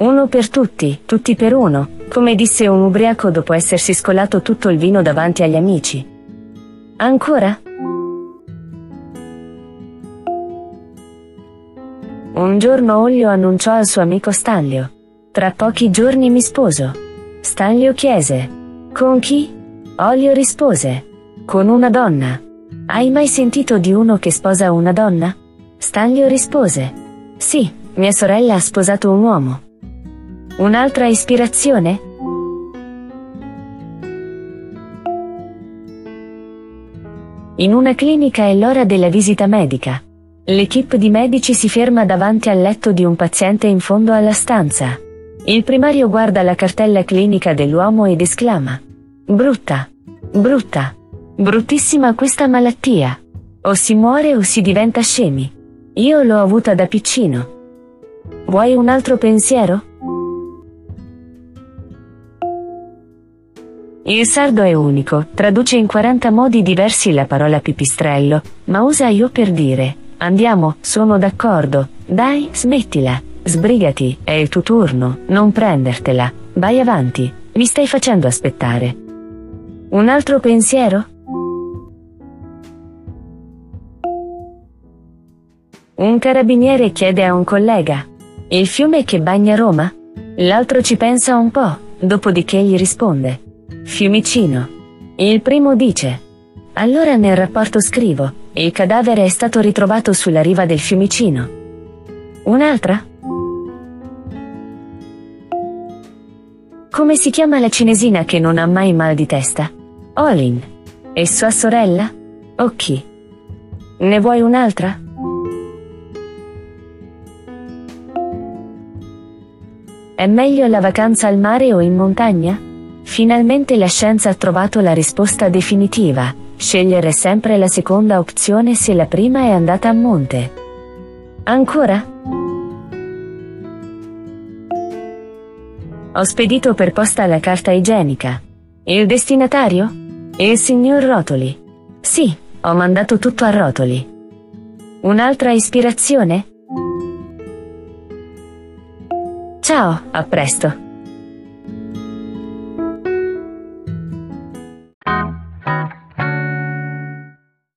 Uno per tutti, tutti per uno, come disse un ubriaco dopo essersi scolato tutto il vino davanti agli amici. Ancora? Un giorno Ollio annunciò al suo amico Stanlio. Tra pochi giorni mi sposo. Stanlio chiese. Con chi? Ollio rispose. Con una donna. Hai mai sentito di uno che sposa una donna? Stanlio rispose. Sì, mia sorella ha sposato un uomo. Un'altra ispirazione? In una clinica è l'ora della visita medica. L'equipe di medici si ferma davanti al letto di un paziente in fondo alla stanza. Il primario guarda la cartella clinica dell'uomo ed esclama. Brutta. Brutta. Bruttissima questa malattia. O si muore o si diventa scemi. Io l'ho avuta da piccino. Vuoi un altro pensiero? Il sardo è unico, traduce in 40 modi diversi la parola pipistrello, ma usa io per dire Andiamo, sono d'accordo. Dai, smettila. Sbrigati, è il tuo turno, non prendertela. Vai avanti, mi stai facendo aspettare. Un altro pensiero? Un carabiniere chiede a un collega. Il fiume che bagna Roma? L'altro ci pensa un po', dopodiché gli risponde. Fiumicino. Il primo dice. Allora nel rapporto scrivo, il cadavere è stato ritrovato sulla riva del Fiumicino. Un'altra? Come si chiama la cinesina che non ha mai mal di testa? Olin. E sua sorella? Occhi. Ne vuoi un'altra? È meglio la vacanza al mare o in montagna? Finalmente la scienza ha trovato la risposta definitiva. Scegliere sempre la seconda opzione se la prima è andata a monte. Ancora? Ho spedito per posta la carta igienica. Il destinatario? Il signor Rotoli. Sì, ho mandato tutto a Rotoli. Un'altra ispirazione? Ciao, a presto.